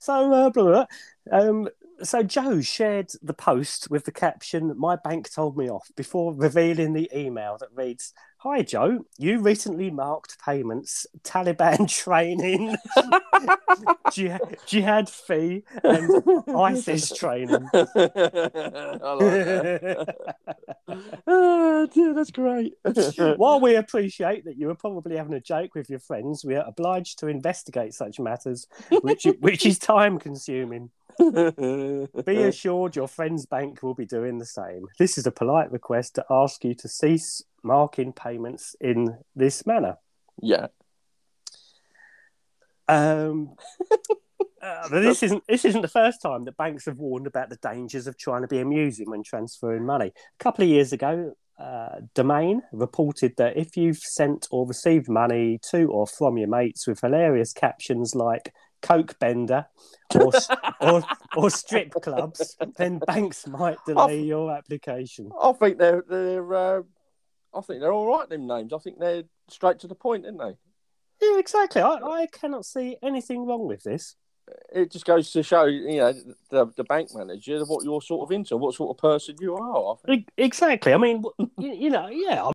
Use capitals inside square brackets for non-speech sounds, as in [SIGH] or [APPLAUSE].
So, uh, blah, blah, blah. Um, so Joe shared the post with the caption, My bank told me off, before revealing the email that reads, Hi Joe, you recently marked payments, Taliban [LAUGHS] training, [LAUGHS] jihad, jihad fee, and [LAUGHS] ISIS training. I like that. Oh, dear, that's great. [LAUGHS] While we appreciate that you are probably having a joke with your friends, we are obliged to investigate such matters, which, which is time consuming. [LAUGHS] Be assured your friend's bank will be doing the same. This is a polite request to ask you to cease marking payments in this manner. yeah. Um, uh, but this isn't this isn't the first time that banks have warned about the dangers of trying to be amusing when transferring money. A couple of years ago, uh, Domain reported that if you've sent or received money to or from your mates with hilarious captions like "Coke Bender" or [LAUGHS] or, or strip clubs, then banks might delay your application. I think they're they're uh, I think they're all right. Them names. I think they're straight to the point, aren't they? Yeah, exactly. I, I cannot see anything wrong with this. It just goes to show, you know, the, the bank manager what you're sort of into, what sort of person you are. I think. Exactly. I mean, [LAUGHS] you, you know, yeah.